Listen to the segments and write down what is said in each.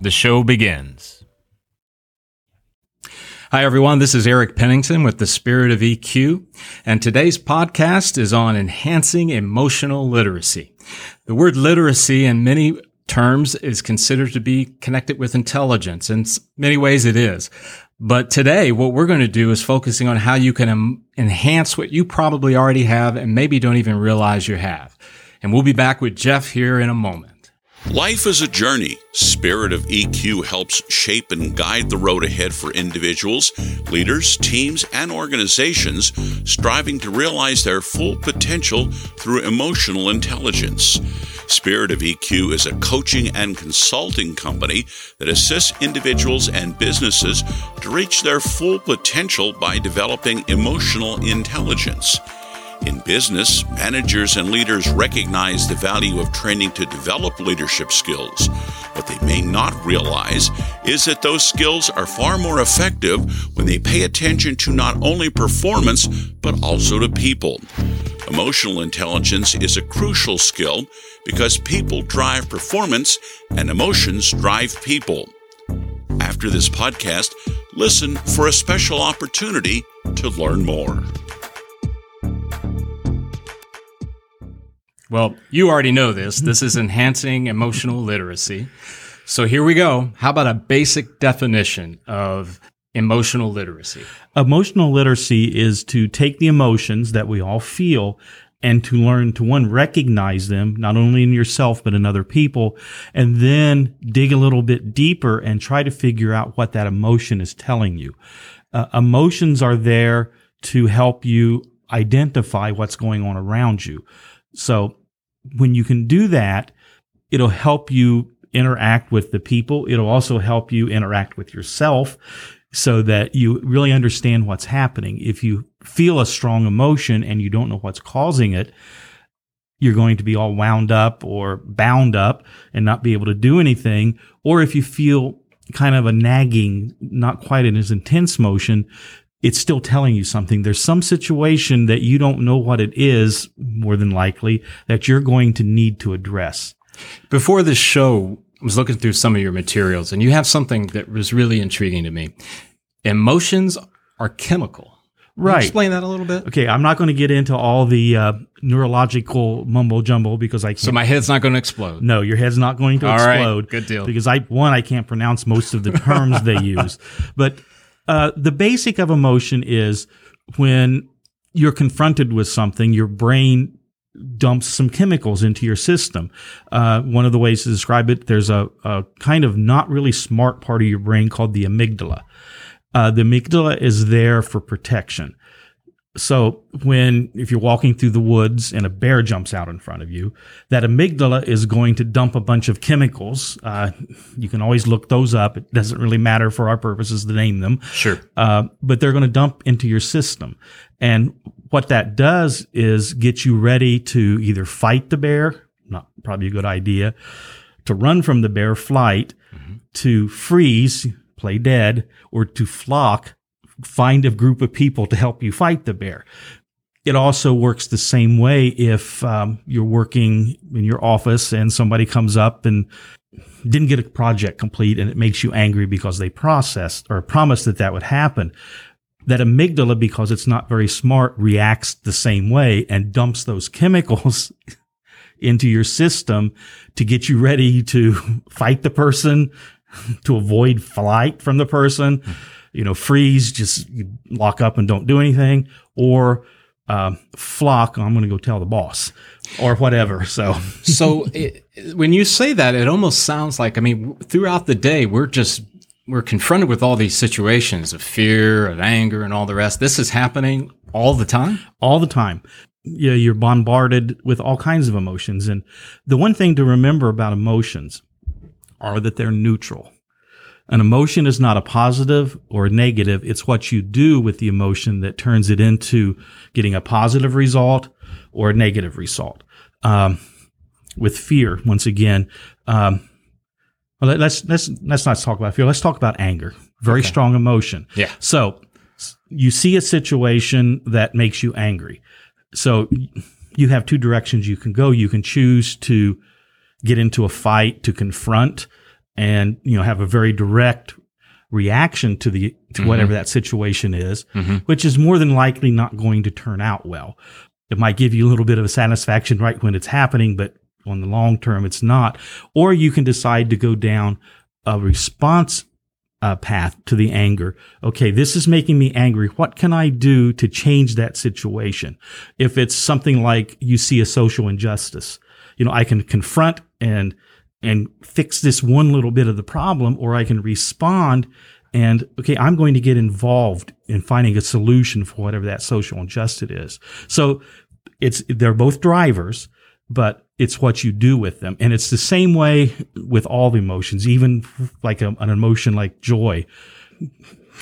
the show begins. Hi, everyone. This is Eric Pennington with the Spirit of EQ, and today's podcast is on enhancing emotional literacy. The word literacy in many terms is considered to be connected with intelligence. In many ways, it is. But today, what we're going to do is focusing on how you can em- enhance what you probably already have and maybe don't even realize you have. And we'll be back with Jeff here in a moment. Life is a journey. Spirit of EQ helps shape and guide the road ahead for individuals, leaders, teams, and organizations striving to realize their full potential through emotional intelligence. Spirit of EQ is a coaching and consulting company that assists individuals and businesses to reach their full potential by developing emotional intelligence. In business, managers and leaders recognize the value of training to develop leadership skills. What they may not realize is that those skills are far more effective when they pay attention to not only performance, but also to people. Emotional intelligence is a crucial skill because people drive performance and emotions drive people. After this podcast, listen for a special opportunity to learn more. Well, you already know this. This is enhancing emotional literacy. So here we go. How about a basic definition of emotional literacy? Emotional literacy is to take the emotions that we all feel and to learn to one recognize them not only in yourself but in other people and then dig a little bit deeper and try to figure out what that emotion is telling you uh, emotions are there to help you identify what's going on around you so when you can do that it'll help you interact with the people it'll also help you interact with yourself so that you really understand what's happening. If you feel a strong emotion and you don't know what's causing it, you're going to be all wound up or bound up and not be able to do anything. Or if you feel kind of a nagging, not quite an as intense motion, it's still telling you something. There's some situation that you don't know what it is, more than likely, that you're going to need to address. Before this show, I was looking through some of your materials, and you have something that was really intriguing to me. Emotions are chemical. Can you Right. explain that a little bit. Okay, I'm not going to get into all the uh, neurological mumbo jumbo because I can't. So my head's not going to explode. no, your head's not going to All right, explode. good deal. Because I one I can't pronounce most of the terms they use, but uh, the basic of emotion is when you're confronted with something, your brain dumps some chemicals into your system. Uh, one of the ways to describe it, there's a, a kind of not really smart part of your brain called the amygdala. Uh, the amygdala is there for protection. So when, if you're walking through the woods and a bear jumps out in front of you, that amygdala is going to dump a bunch of chemicals. Uh, you can always look those up. It doesn't really matter for our purposes to name them. Sure. Uh, but they're going to dump into your system. And what that does is get you ready to either fight the bear, not probably a good idea, to run from the bear, flight, to freeze, play dead, or to flock, find a group of people to help you fight the bear. It also works the same way if um, you're working in your office and somebody comes up and didn't get a project complete and it makes you angry because they processed or promised that that would happen. That amygdala, because it's not very smart, reacts the same way and dumps those chemicals into your system to get you ready to fight the person, to avoid flight from the person, you know, freeze, just lock up and don't do anything, or um, flock, I'm going to go tell the boss or whatever. So, so it, when you say that, it almost sounds like, I mean, throughout the day, we're just, we're confronted with all these situations of fear, of anger, and all the rest. This is happening all the time? All the time. Yeah, you're bombarded with all kinds of emotions. And the one thing to remember about emotions are that they're neutral. An emotion is not a positive or a negative. It's what you do with the emotion that turns it into getting a positive result or a negative result. Um, with fear, once again, um, well, let's let's let's not talk about fear. Let's talk about anger. Very okay. strong emotion. Yeah. So you see a situation that makes you angry. So you have two directions you can go. You can choose to get into a fight to confront and you know have a very direct reaction to the to mm-hmm. whatever that situation is, mm-hmm. which is more than likely not going to turn out well. It might give you a little bit of a satisfaction right when it's happening, but on the long term, it's not. Or you can decide to go down a response uh, path to the anger. Okay, this is making me angry. What can I do to change that situation? If it's something like you see a social injustice, you know, I can confront and and fix this one little bit of the problem, or I can respond and okay, I'm going to get involved in finding a solution for whatever that social injustice is. So it's they're both drivers, but it's what you do with them, and it's the same way with all the emotions, even like a, an emotion like joy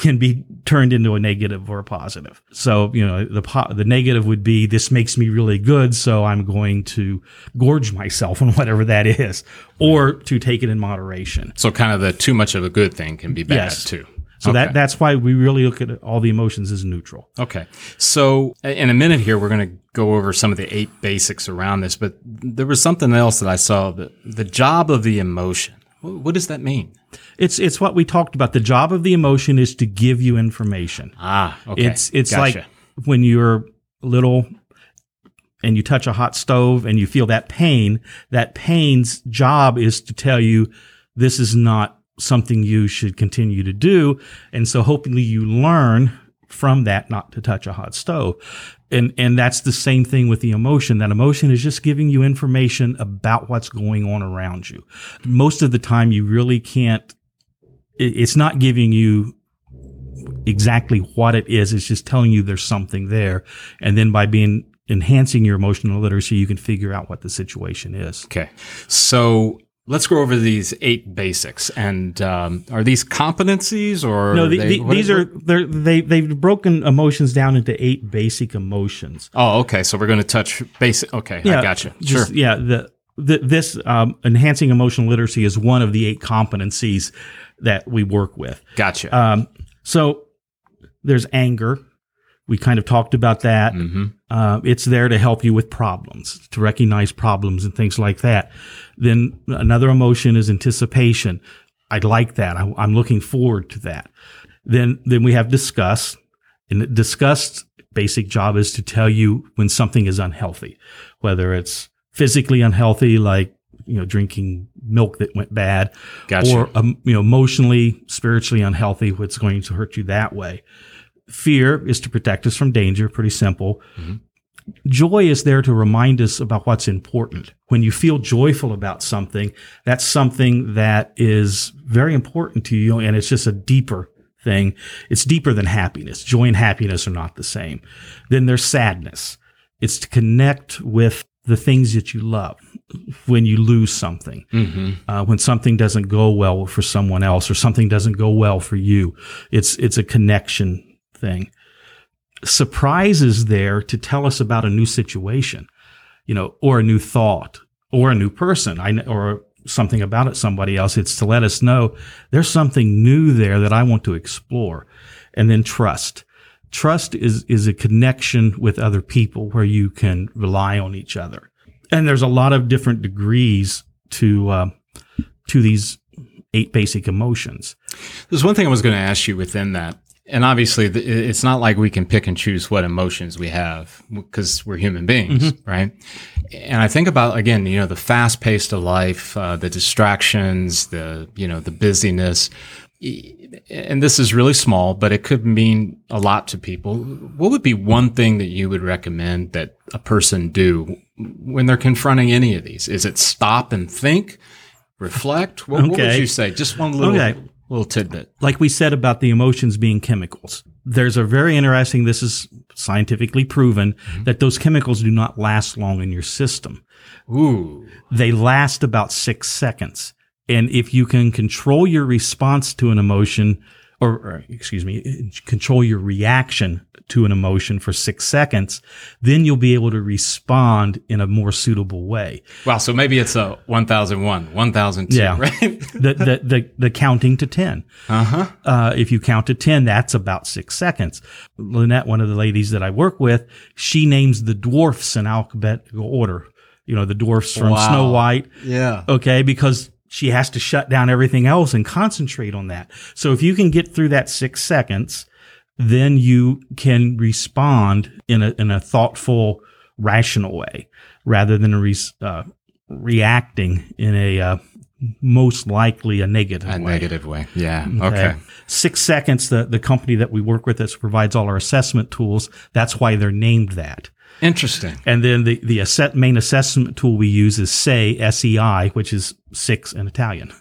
can be turned into a negative or a positive. So, you know, the po- the negative would be this makes me really good, so I'm going to gorge myself on whatever that is, or to take it in moderation. So, kind of the too much of a good thing can be bad yes. too. So okay. that that's why we really look at all the emotions as neutral. Okay. So in a minute here, we're going to go over some of the eight basics around this, but there was something else that I saw. The the job of the emotion. What does that mean? It's it's what we talked about. The job of the emotion is to give you information. Ah, okay. It's it's gotcha. like when you're little and you touch a hot stove and you feel that pain. That pain's job is to tell you this is not something you should continue to do. And so hopefully you learn from that not to touch a hot stove. And, and that's the same thing with the emotion. That emotion is just giving you information about what's going on around you. Most of the time you really can't, it's not giving you exactly what it is. It's just telling you there's something there. And then by being enhancing your emotional literacy, you can figure out what the situation is. Okay. So Let's go over these eight basics. And um, are these competencies or no? The, they, the, these are they're, they they've broken emotions down into eight basic emotions. Oh, okay. So we're going to touch basic. Okay, yeah, I got you. Sure. Just, yeah. The, the this um, enhancing emotional literacy is one of the eight competencies that we work with. Gotcha. Um, so there's anger. We kind of talked about that. Mm-hmm. Uh, it's there to help you with problems, to recognize problems and things like that. Then another emotion is anticipation. I'd like that. I, am looking forward to that. Then, then we have disgust. And disgust basic job is to tell you when something is unhealthy, whether it's physically unhealthy, like you know drinking milk that went bad, gotcha. or um, you know emotionally, spiritually unhealthy, what's going to hurt you that way. Fear is to protect us from danger. Pretty simple. Mm-hmm joy is there to remind us about what's important. When you feel joyful about something, that's something that is very important to you and it's just a deeper thing. It's deeper than happiness. Joy and happiness are not the same. Then there's sadness. It's to connect with the things that you love when you lose something, mm-hmm. uh, when something doesn't go well for someone else or something doesn't go well for you. It's, it's a connection thing surprise is there to tell us about a new situation, you know, or a new thought or a new person I, or something about it, somebody else. It's to let us know there's something new there that I want to explore. And then trust. Trust is, is a connection with other people where you can rely on each other. And there's a lot of different degrees to, uh, to these eight basic emotions. There's one thing I was going to ask you within that And obviously, it's not like we can pick and choose what emotions we have because we're human beings, right? And I think about again, you know, the fast pace of life, uh, the distractions, the you know, the busyness. And this is really small, but it could mean a lot to people. What would be one thing that you would recommend that a person do when they're confronting any of these? Is it stop and think, reflect? What, what would you say? Just one little Okay. Little tidbit. like we said about the emotions being chemicals. There's a very interesting, this is scientifically proven, mm-hmm. that those chemicals do not last long in your system. Ooh. They last about six seconds. And if you can control your response to an emotion, or, or excuse me, control your reaction to an emotion for six seconds, then you'll be able to respond in a more suitable way. Wow. So maybe it's a 1001, 1002, Yeah. right? The, the, the, the counting to 10. uh-huh. uh, if you count to 10, that's about six seconds. Lynette, one of the ladies that I work with, she names the dwarfs in alphabetical order. You know, the dwarfs from Wow. Snow White. Yeah. Okay. Because she has to shut down everything else and concentrate on that. So if you can get through that six seconds, then you can respond in a, in a thoughtful, rational way rather than re- uh, reacting in a, uh, most likely a negative way. A way. negative way. Yeah. Okay. Six Seconds, the, the company that we work with that provides all our assessment tools, that's why they're named that. Interesting. And then the, the asset, main assessment tool we use is SEI, S-E-I, which is six in Italian.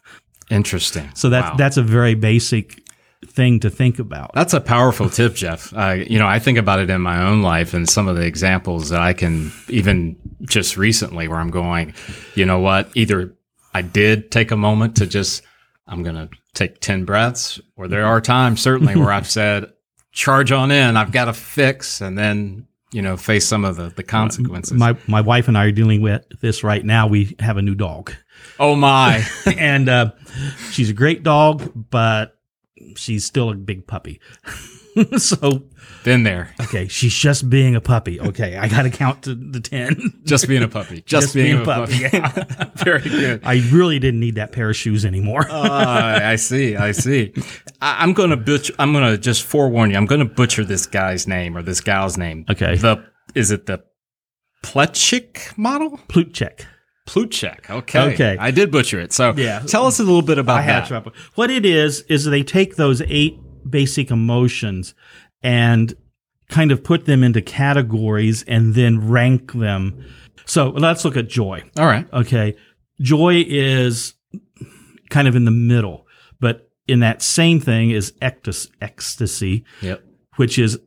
Interesting. So that, Wow. that's a very basic thing to think about. That's a powerful tip, Jeff. Uh, you know, I think about it in my own life and some of the examples that I can even just recently where I'm going, you know what? Either I did take a moment to just, I'm going to take 10 breaths, or there are times certainly where I've said, charge on in, I've got to fix, and then, you know, face some of the, the consequences. My, my wife and I are dealing with this right now. We have a new dog oh my. and, uh, she's a great dog, but she's still a big puppy. so, Been there. okay, she's just being a puppy. Okay. I got to count to the 10. Just being a puppy. Just, being, a puppy. Very good. I really didn't need that pair of shoes anymore. Uh, I see. I see. I, I'm going to butcher. I'm to just forewarn you. I'm going to butcher this guy's name or this gal's name. Okay. The is it the Plechik model? Plutchik. Plutchik. Okay. Okay. I did butcher it. So Yeah. tell us a little bit about I that. trouble. What it is is they take those eight basic emotions and kind of put them into categories and then rank them. So let's look at joy. All right. Okay. Joy is kind of in the middle, but in that same thing is ecstasy, Yep. which is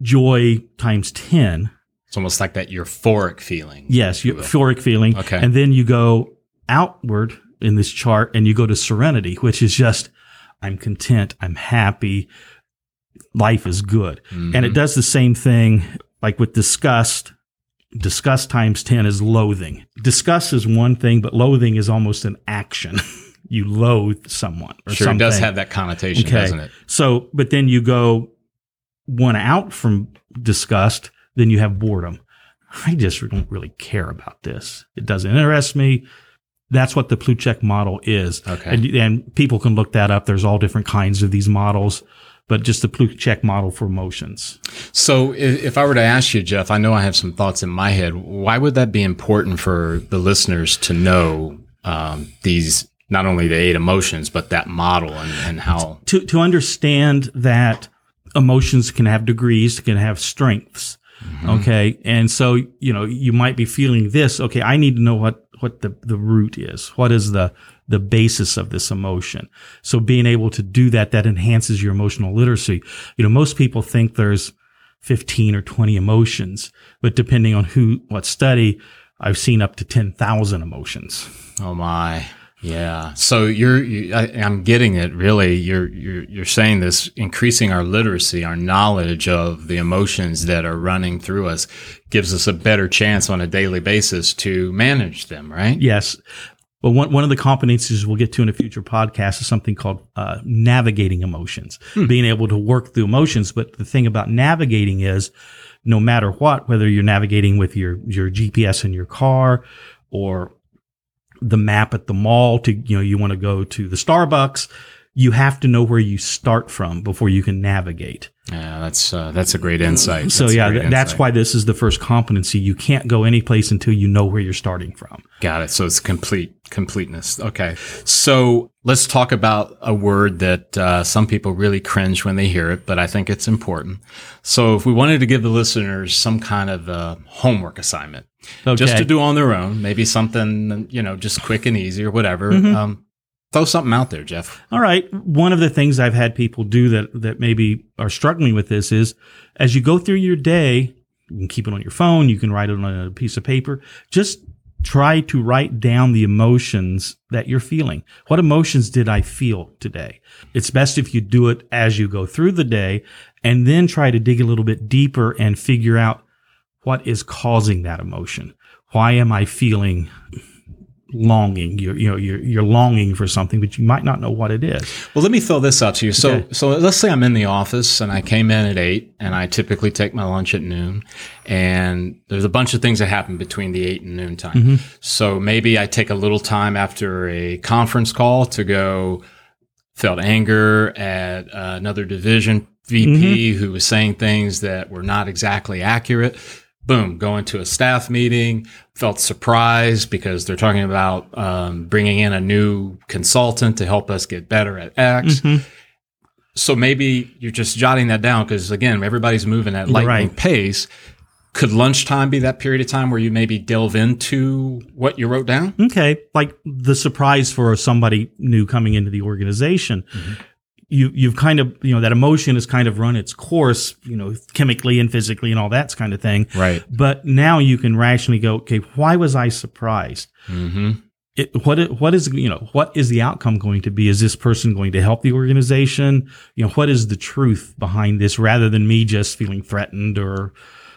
joy times 10. It's almost like that euphoric feeling. Yes, euphoric feeling. Okay. And then you go outward in this chart and you go to serenity, which is just, I'm content, I'm happy, life is good. Mm-hmm. And it does the same thing like with disgust. Disgust times 10 is loathing. Disgust is one thing, but loathing is almost an action. you loathe someone or Sure, something. it does have that connotation, doesn't it? So, but then you go one out from disgust, then you have boredom. I just don't really care about this. It doesn't interest me. That's what the Plutchik model is. Okay. And, and people can look that up. There's all different kinds of these models, but just the Plutchik model for emotions. So, if, if I were to ask you, Jeff, I know I have some thoughts in my head. Why would that be important for the listeners to know um, these, not only the eight emotions, but that model and, and how? to to understand that emotions can have degrees, can have strengths. Mm-hmm. Okay, and so you know you might be feeling this. Okay, I need to know what what the the root is. What is the the basis of this emotion? So being able to do that that enhances your emotional literacy. You know, most people think there's 15 or 20 emotions, but depending on who what study, I've seen up to 10,000 emotions. Oh my. Yeah. So you're, you, I, I'm getting it really. You're, you're, you're saying this increasing our literacy, our knowledge of the emotions that are running through us gives us a better chance on a daily basis to manage them, right? Yes. But one, one of the competencies we'll get to in a future podcast is something called uh, navigating emotions, being able to work through emotions. But the thing about navigating is no matter what, whether you're navigating with your, your GPS in your car or the map at the mall to, you know, you want to go to the Starbucks, you have to know where you start from before you can navigate. Yeah, that's uh, that's a great insight. So That's a yeah, th- that's insight. why this is the first competency. You can't go any place until you know where you're starting from. Got it. So it's complete completeness. Okay. So let's talk about a word that uh, some people really cringe when they hear it, but I think it's important. So if we wanted to give the listeners some kind of uh, homework assignment, just to do on their own, maybe something you know, just quick and easy or whatever. Mm-hmm. Um, throw something out there, Jeff. All right. One of the things I've had people do that that maybe are struggling with this is as you go through your day, you can keep it on your phone, you can write it on a piece of paper. Just try to write down the emotions that you're feeling. What emotions did I feel today? It's best if you do it as you go through the day and then try to dig a little bit deeper and figure out what is causing that emotion. Why am I feeling longing? You're, you know, you're, you're longing for something, but you might not know what it is. Well, let me throw this out to you. So, Okay. so let's say I'm in the office and I came in at eight, and I typically take my lunch at noon, and there's a bunch of things that happen between the eight and noon time. So maybe I take a little time after a conference call to go. Felt anger at uh, another division VP who was saying things that were not exactly accurate. Boom, going to a staff meeting. Felt surprised because they're talking about um, bringing in a new consultant to help us get better at X. So maybe you're just jotting that down because again, everybody's moving at lightning Right. pace. Could lunchtime be that period of time where you maybe delve into what you wrote down? Okay, like the surprise for somebody new coming into the organization. You you've kind of you know that emotion has kind of run its course, you know, chemically and physically and all that kind of thing. Right. But now you can rationally go, okay, why was I surprised? Mm-hmm. It, what it, what is you know what is the outcome going to be? Is this person going to help the organization? You know, what is the truth behind this, rather than me just feeling threatened or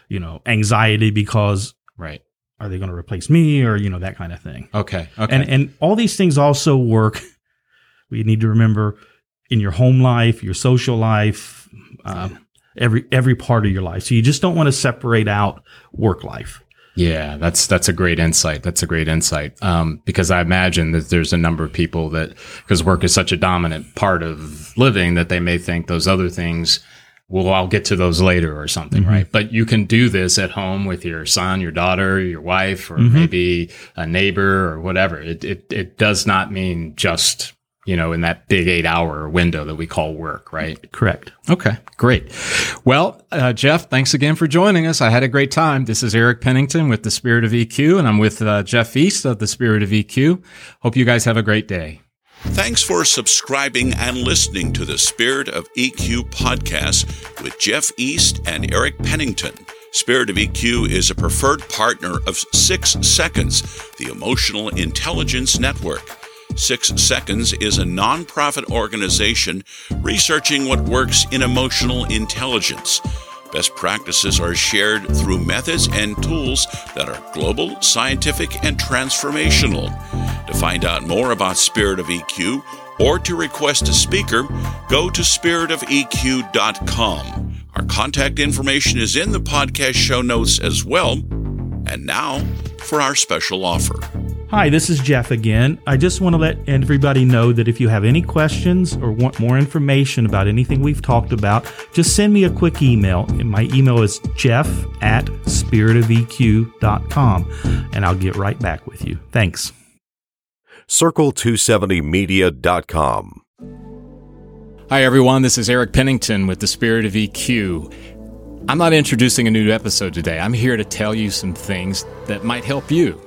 you know anxiety because Right. are they going to replace me or you know that kind of thing. Okay. Okay. And and all these things also work. We need to remember in your home life, your social life, um, every every part of your life. So you just don't want to separate out work life. Yeah, that's that's a great insight. That's a great insight. Um, because I imagine that there's a number of people that because work is such a dominant part of living that they may think those other things. Well, I'll get to those later or something, right? But you can do this at home with your son, your daughter, your wife, or maybe a neighbor or whatever. It, it it does not mean just you know in that big eight hour window that we call work, right? Correct. Okay, great. Well, uh, Jeff, thanks again for joining us. I had a great time. This is Eric Pennington with the Spirit of EQ, and I'm with uh, Jeff East of the Spirit of EQ. Hope you guys have a great day. Thanks for subscribing and listening to the Spirit of EQ podcast with Jeff East and Eric Pennington. Spirit of EQ is a preferred partner of Six Seconds, the Emotional Intelligence Network. Six Seconds is a nonprofit organization researching what works in emotional intelligence. Best practices are shared through methods and tools that are global, scientific, and transformational. To find out more about Spirit of EQ or to request a speaker, go to spiritofeq.com. Our contact information is in the podcast show notes as well. And now for our special offer. Hi, this is Jeff again. I just want to let everybody know that if you have any questions or want more information about anything we've talked about, just send me a quick email. And my email is jeff at spiritofeq.com, and I'll get right back with you. Thanks. Circle270media.com. Hi, everyone. This is Eric Pennington with the Spirit of EQ. I'm not introducing a new episode today. I'm here to tell you some things that might help you.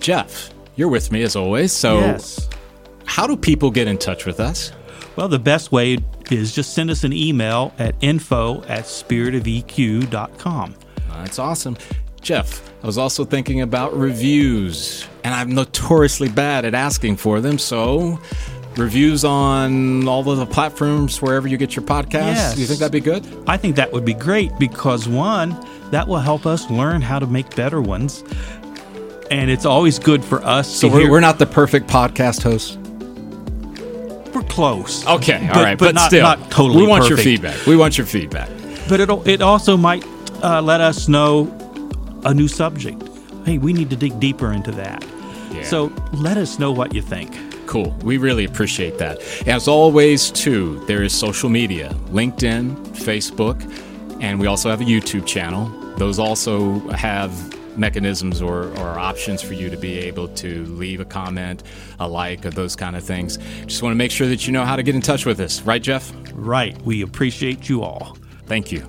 Jeff, you're with me as always. So, yes. how do people get in touch with us? Well, the best way is just send us an email at info at spiritofeq.com. That's awesome. Jeff, I was also thinking about reviews, and I'm notoriously bad at asking for them. So, reviews on all of the platforms wherever you get your podcasts. Yes. You think that'd be good? I think that would be great because one, that will help us learn how to make better ones. And it's always good for us. So we're, we're not the perfect podcast hosts. we're close. Okay, all But- right, but but, not- still, not totally We want your feedback. We want your feedback. But it it also might uh, let us know a new subject. Hey, we need to dig deeper into that. Yeah. So let us know what you think. Cool. We really appreciate that. As always, too, there is social media LinkedIn, Facebook, and we also have a YouTube channel. Those also have mechanisms or, or options for you to be able to leave a comment, a like, or those kind of things. Just want to make sure that you know how to get in touch with us. Right, Jeff? Right. We appreciate you all. Thank you.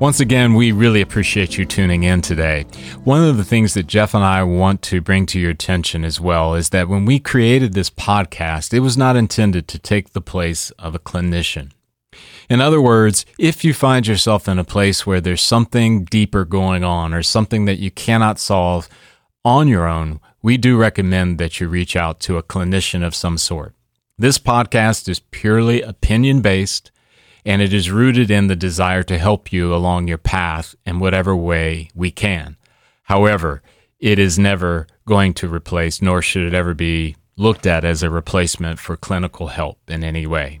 Once again, we really appreciate you tuning in today. One of the things that Jeff and I want to bring to your attention as well is that when we created this podcast, it was not intended to take the place of a clinician. In other words, if you find yourself in a place where there's something deeper going on or something that you cannot solve on your own, we do recommend that you reach out to a clinician of some sort. This podcast is purely opinion based and it is rooted in the desire to help you along your path in whatever way we can. However, it is never going to replace, nor should it ever be looked at as a replacement for clinical help in any way.